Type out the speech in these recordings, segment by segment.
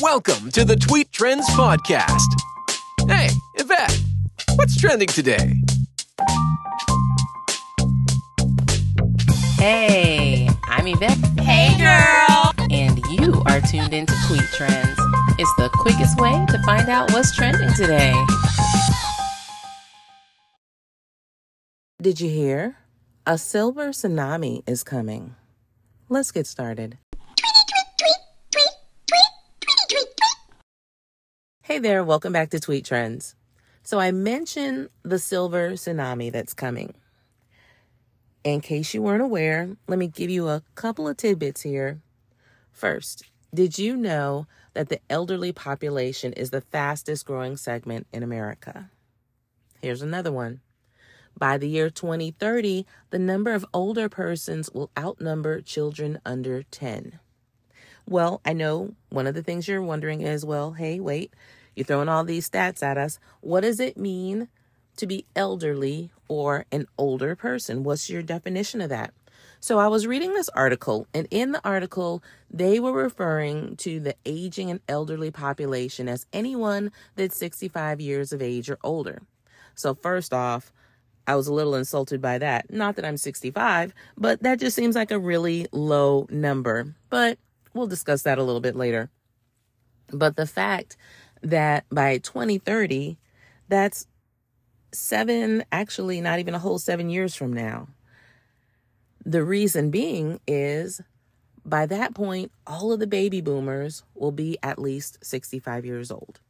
Welcome to the Tweet Trends Podcast. Hey, Yvette, what's trending today? Hey, I'm Yvette. Hey, girl. And you are tuned into Tweet Trends. It's the quickest way to find out what's trending today. Did you hear? A silver tsunami is coming. Let's get started. Hey there, welcome back to Tweet Trends. So, I mentioned the silver tsunami that's coming. In case you weren't aware, let me give you a couple of tidbits here. First, did you know that the elderly population is the fastest growing segment in America? Here's another one. By the year 2030, the number of older persons will outnumber children under 10. Well, I know one of the things you're wondering is well, hey, wait, you're throwing all these stats at us. What does it mean to be elderly or an older person? What's your definition of that? So I was reading this article, and in the article, they were referring to the aging and elderly population as anyone that's 65 years of age or older. So, first off, I was a little insulted by that. Not that I'm 65, but that just seems like a really low number. But we'll discuss that a little bit later. But the fact that by 2030, that's seven, actually, not even a whole seven years from now. The reason being is by that point, all of the baby boomers will be at least 65 years old.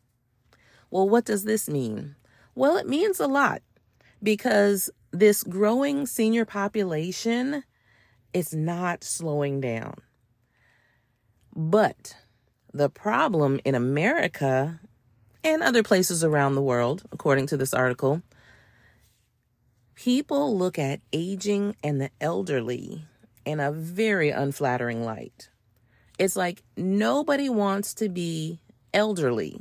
Well, what does this mean? Well, it means a lot because this growing senior population is not slowing down. But the problem in America and other places around the world, according to this article, people look at aging and the elderly in a very unflattering light. It's like nobody wants to be elderly.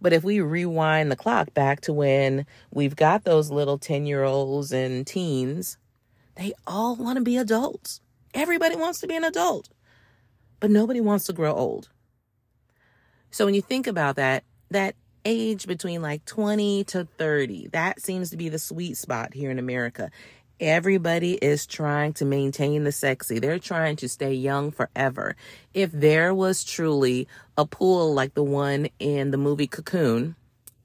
But if we rewind the clock back to when we've got those little 10 year olds and teens, they all want to be adults. Everybody wants to be an adult, but nobody wants to grow old. So when you think about that, that age between like 20 to 30, that seems to be the sweet spot here in America. Everybody is trying to maintain the sexy. They're trying to stay young forever. If there was truly a pool like the one in the movie Cocoon,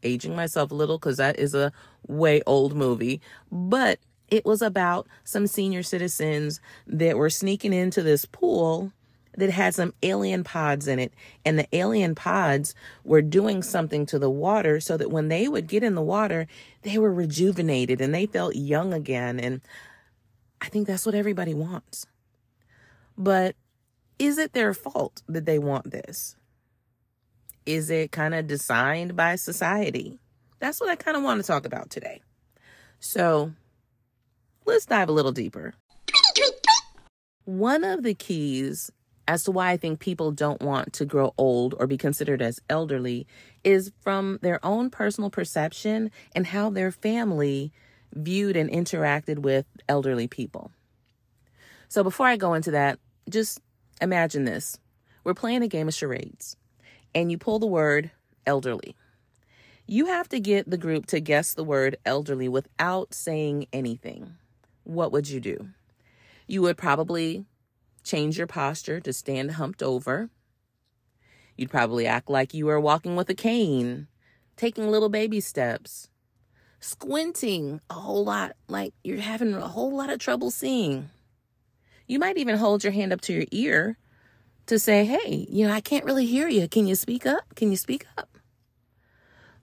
aging myself a little because that is a way old movie, but it was about some senior citizens that were sneaking into this pool that had some alien pods in it. And the alien pods were doing something to the water so that when they would get in the water, they were rejuvenated and they felt young again. And I think that's what everybody wants. But is it their fault that they want this? Is it kind of designed by society? That's what I kind of want to talk about today. So let's dive a little deeper. One of the keys as to why I think people don't want to grow old or be considered as elderly is from their own personal perception and how their family viewed and interacted with elderly people. So before I go into that, just imagine this. We're playing a game of charades, and you pull the word elderly. You have to get the group to guess the word elderly without saying anything. What would you do? You would probably change your posture to stand humped over. You'd probably act like you were walking with a cane, taking little baby steps, squinting a whole lot, like you're having a whole lot of trouble seeing. You might even hold your hand up to your ear to say, Hey, you know, I can't really hear you. Can you speak up? Can you speak up?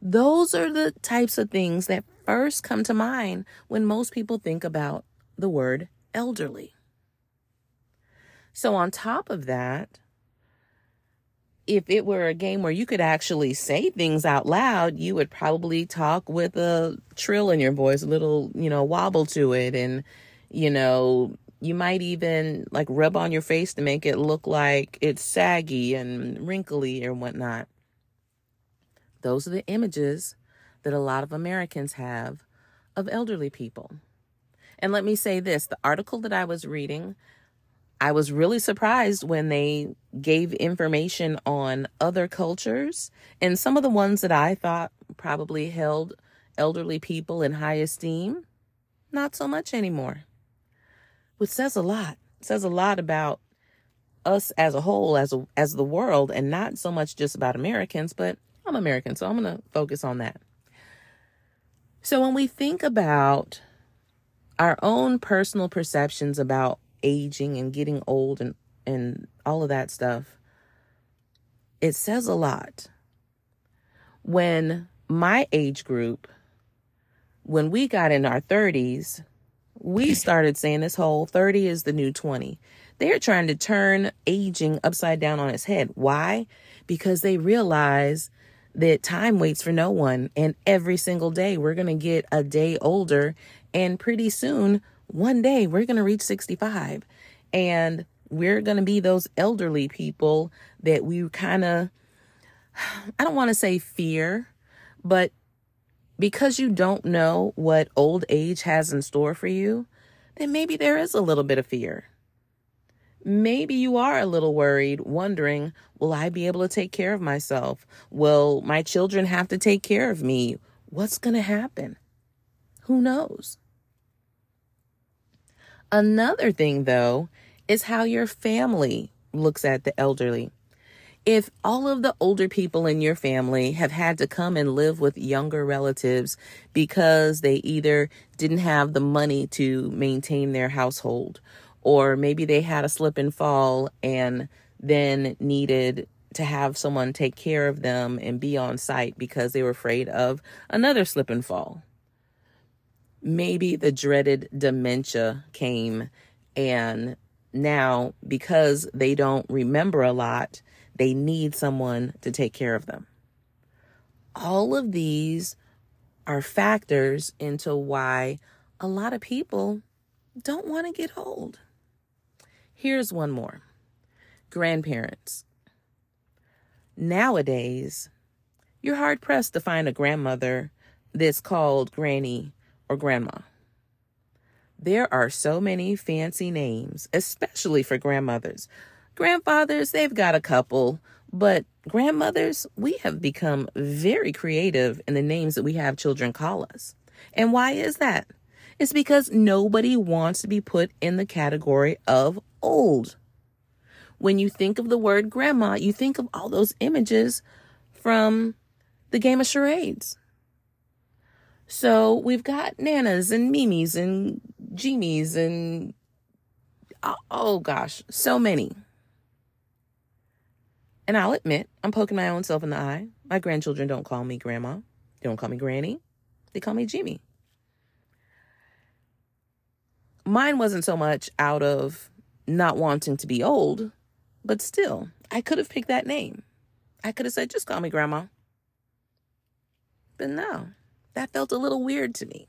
Those are the types of things that first come to mind when most people think about the word elderly. So, on top of that, if it were a game where you could actually say things out loud, you would probably talk with a trill in your voice, a little, you know, wobble to it. And, you know, you might even like rub on your face to make it look like it's saggy and wrinkly or whatnot. Those are the images that a lot of Americans have of elderly people. And let me say this the article that I was reading I was really surprised when they gave information on other cultures and some of the ones that I thought probably held elderly people in high esteem, not so much anymore. Which says a lot. It says a lot about us as a whole, as a, as the world, and not so much just about Americans, but I'm American, so I'm going to focus on that. So when we think about our own personal perceptions about aging and getting old and, and all of that stuff, it says a lot. When my age group, when we got in our 30s, we started saying this whole 30 is the new 20. They're trying to turn aging upside down on its head. Why? Because they realize that time waits for no one. And every single day, we're going to get a day older. And pretty soon, one day, we're going to reach 65. And we're going to be those elderly people that we kind of, I don't want to say fear, but because you don't know what old age has in store for you, then maybe there is a little bit of fear. Maybe you are a little worried, wondering, will I be able to take care of myself? Will my children have to take care of me? What's going to happen? Who knows? Another thing, though, is how your family looks at the elderly. If all of the older people in your family have had to come and live with younger relatives because they either didn't have the money to maintain their household or maybe they had a slip and fall and then needed to have someone take care of them and be on site because they were afraid of another slip and fall. Maybe the dreaded dementia came, and now because they don't remember a lot, they need someone to take care of them. All of these are factors into why a lot of people don't want to get old. Here's one more grandparents. Nowadays, you're hard pressed to find a grandmother that's called granny or grandma. There are so many fancy names, especially for grandmothers. Grandfathers, they've got a couple, but grandmothers, we have become very creative in the names that we have children call us. And why is that? It's because nobody wants to be put in the category of old. When you think of the word grandma, you think of all those images from the game of charades. So we've got Nanas and Mimis and Jimmys and oh, oh gosh, so many. And I'll admit, I'm poking my own self in the eye. My grandchildren don't call me grandma. They don't call me granny. They call me Jimmy. Mine wasn't so much out of not wanting to be old, but still, I could have picked that name. I could have said, just call me grandma. But no, that felt a little weird to me.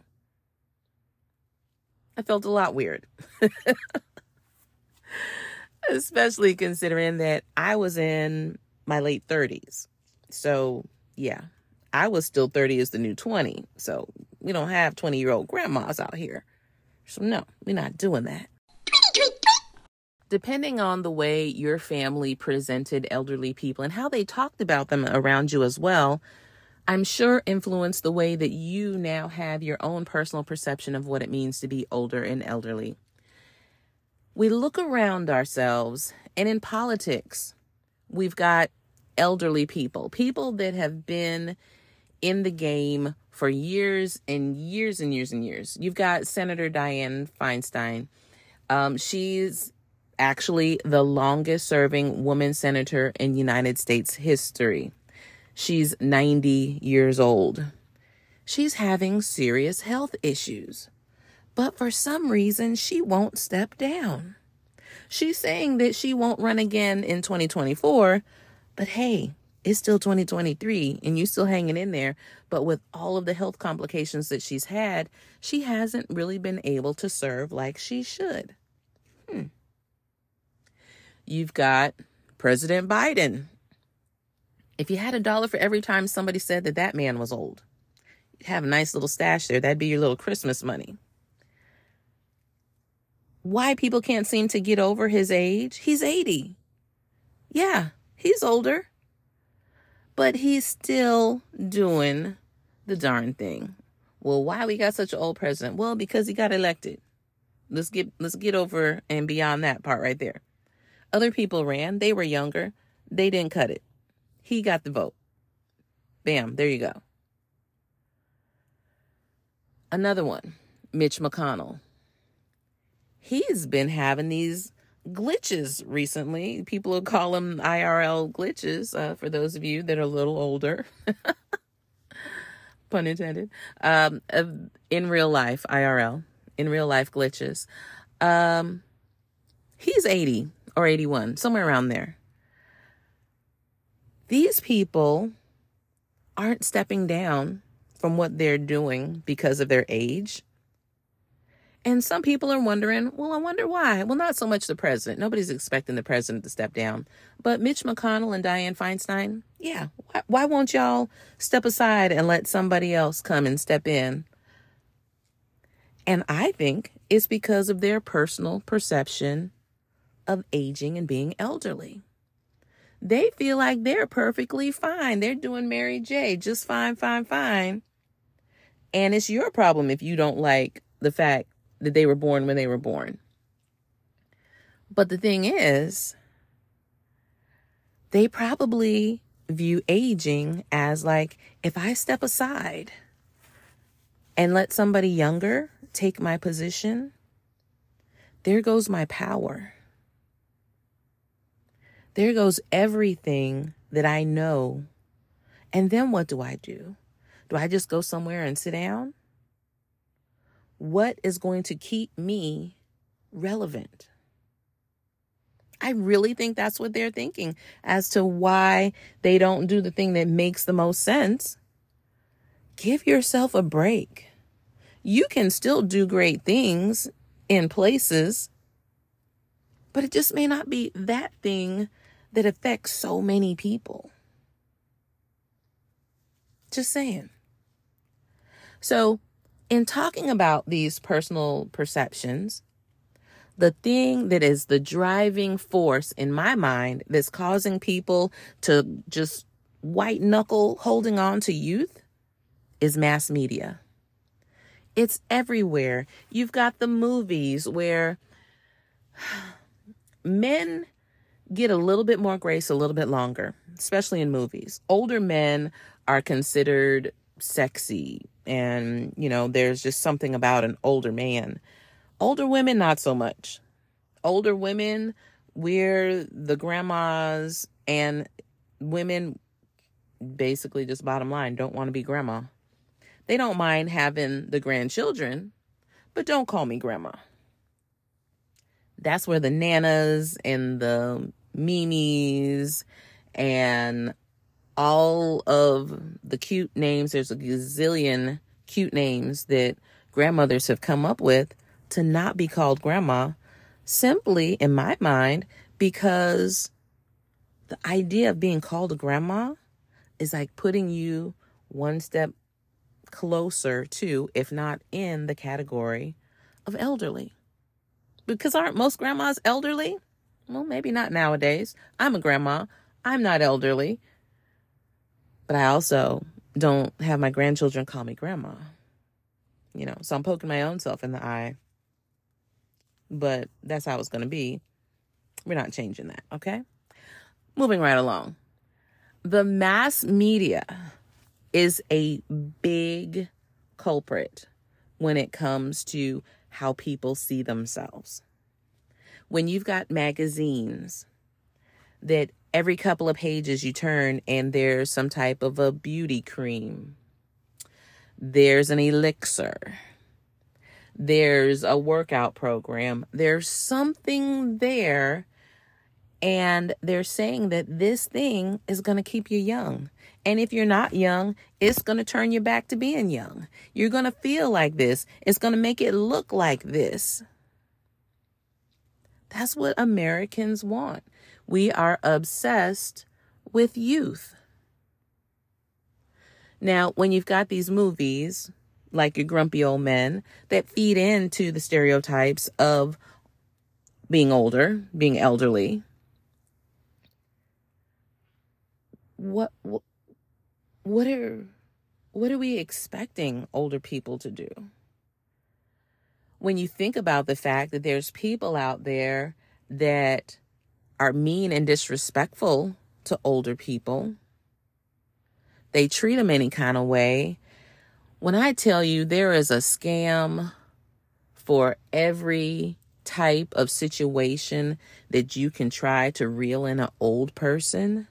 I felt a lot weird. Especially considering that I was in my late 30s. So, yeah, I was still 30 as the new 20. So, we don't have 20 year old grandmas out here. So, no, we're not doing that depending on the way your family presented elderly people and how they talked about them around you as well, I'm sure influenced the way that you now have your own personal perception of what it means to be older and elderly. We look around ourselves, and in politics, we've got elderly people, people that have been in the game for years and years and years and years. You've got Senator Dianne Feinstein. Um, she's actually the longest serving woman senator in United States history. She's 90 years old. She's having serious health issues, but for some reason, she won't step down. She's saying that she won't run again in 2024, but hey, it's still 2023 and you still hanging in there. But with all of the health complications that she's had, she hasn't really been able to serve like she should. Hmm. You've got President Biden. If you had a dollar for every time somebody said that that man was old, you'd have a nice little stash there. That'd be your little Christmas money. why people can't seem to get over his age. He's 80. Yeah, he's older. But he's still doing the darn thing. Well, why we got such an old president? Well, because he got elected. Let's get let's get over and beyond that part right there. Other people ran, they were younger, they didn't cut it. He got the vote. Bam, there you go. Another one, Mitch McConnell. He's been having these glitches recently. People will call them IRL glitches uh, for those of you that are a little older. Pun intended. Um, in real life, IRL, in real life glitches. Um, he's 80 or 81, somewhere around there. These people aren't stepping down from what they're doing because of their age. And some people are wondering, well, I wonder why. Well, not so much the president. Nobody's expecting the president to step down. But Mitch McConnell and Dianne Feinstein, yeah, why, why won't y'all step aside and let somebody else come and step in? And I think it's because of their personal perception of aging and being elderly. They feel like they're perfectly fine. They're doing Mary J. just fine, fine, fine. And it's your problem if you don't like the fact that they were born when they were born. But the thing is, they probably view aging as like if I step aside and let somebody younger take my position, there goes my power. There goes everything that I know. And then what do I do? Do I just go somewhere and sit down? What is going to keep me relevant? I really think that's what they're thinking as to why they don't do the thing that makes the most sense. Give yourself a break. You can still do great things in places, but it just may not be that thing that affects so many people. Just saying. So, in talking about these personal perceptions, the thing that is the driving force in my mind that's causing people to just white knuckle holding on to youth is mass media. It's everywhere. You've got the movies where men get a little bit more grace a little bit longer, especially in movies. Older men are considered sexy and you know there's just something about an older man. Older women not so much. Older women we're the grandmas and women basically just bottom line don't want to be grandma. They don't mind having the grandchildren but don't call me grandma that's where the nanas and the mimis and all of the cute names, there's a gazillion cute names that grandmothers have come up with to not be called grandma, simply in my mind, because the idea of being called a grandma is like putting you one step closer to, if not in, the category of elderly. Because aren't most grandmas elderly? Well, maybe not nowadays. I'm a grandma. I'm not elderly. But I also don't have my grandchildren call me grandma. You know, so I'm poking my own self in the eye. But that's how it's going to be. We're not changing that, okay? Moving right along. The mass media is a big culprit when it comes to how people see themselves. When you've got magazines that every couple of pages you turn and there's some type of a beauty cream. There's an elixir. There's a workout program. There's something there. And they're saying that this thing is going to keep you young. And if you're not young, it's going to turn you back to being young. You're going to feel like this. It's going to make it look like this. That's what Americans want. We are obsessed with youth. Now, when you've got these movies, like your grumpy old men, that feed into the stereotypes of being older, being elderly. What what what are what are we expecting older people to do? When you think about the fact that there's people out there that are mean and disrespectful to older people, they treat them any kind of way. When I tell you there is a scam for every type of situation that you can try to reel in an old person,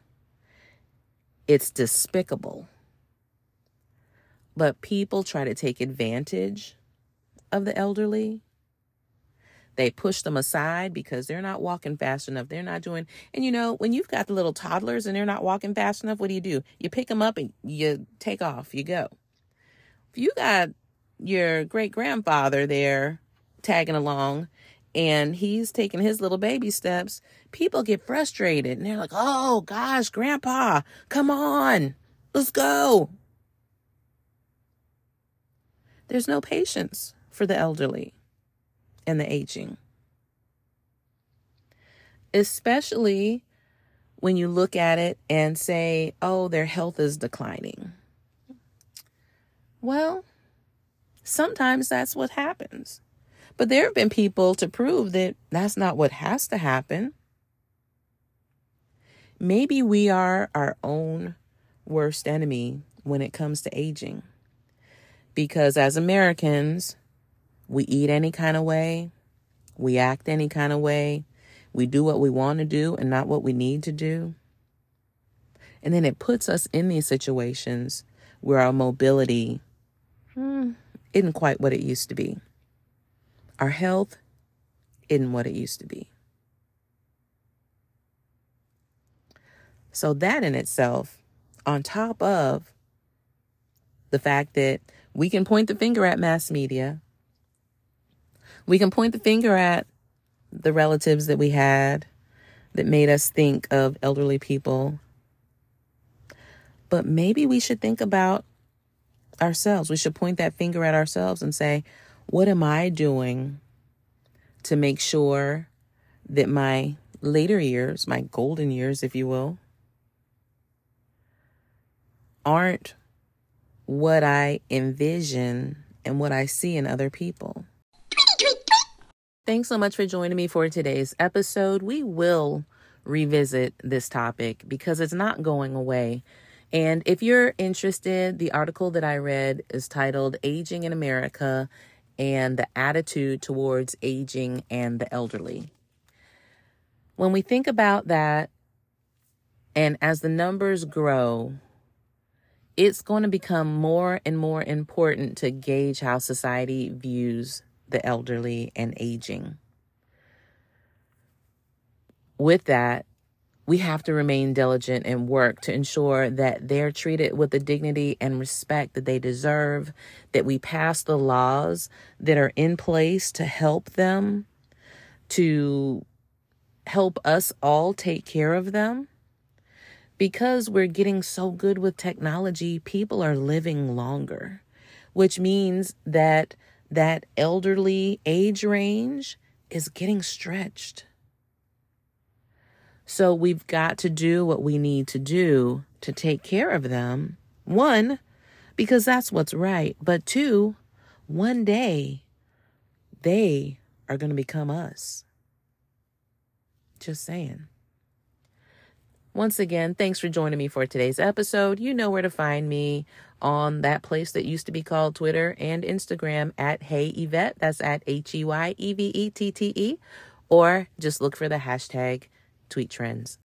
it's despicable. But people try to take advantage of the elderly. They push them aside because they're not walking fast enough. They're not doing, and you know, when you've got the little toddlers and they're not walking fast enough, what do you do? You pick them up and you take off, you go. If you got your great grandfather there tagging along and he's taking his little baby steps, people get frustrated and they're like, oh gosh, grandpa, come on, let's go. There's no patience for the elderly and the aging. Especially when you look at it and say, oh, their health is declining. Well, sometimes that's what happens. But there have been people to prove that that's not what has to happen. Maybe we are our own worst enemy when it comes to aging. Because as Americans, we eat any kind of way, we act any kind of way, we do what we want to do and not what we need to do. And then it puts us in these situations where our mobility hmm, isn't quite what it used to be. Our health isn't what it used to be. So, that in itself, on top of the fact that we can point the finger at mass media, we can point the finger at the relatives that we had that made us think of elderly people. But maybe we should think about ourselves. We should point that finger at ourselves and say, what am I doing to make sure that my later years, my golden years, if you will, aren't what I envision and what I see in other people? Thanks so much for joining me for today's episode. We will revisit this topic because it's not going away. And if you're interested, the article that I read is titled Aging in America and the Attitude Towards Aging and the Elderly. When we think about that, and as the numbers grow, it's going to become more and more important to gauge how society views the elderly and aging. With that, we have to remain diligent and work to ensure that they're treated with the dignity and respect that they deserve, that we pass the laws that are in place to help them, to help us all take care of them. Because we're getting so good with technology, people are living longer, which means that that elderly age range is getting stretched. So we've got to do what we need to do to take care of them. One, because that's what's right. But two, one day they are going to become us. Just saying. Once again, thanks for joining me for today's episode. You know where to find me on that place that used to be called Twitter and Instagram at Hey Yvette. That's at H E Y E V E T T E. Or just look for the hashtag tweet trends.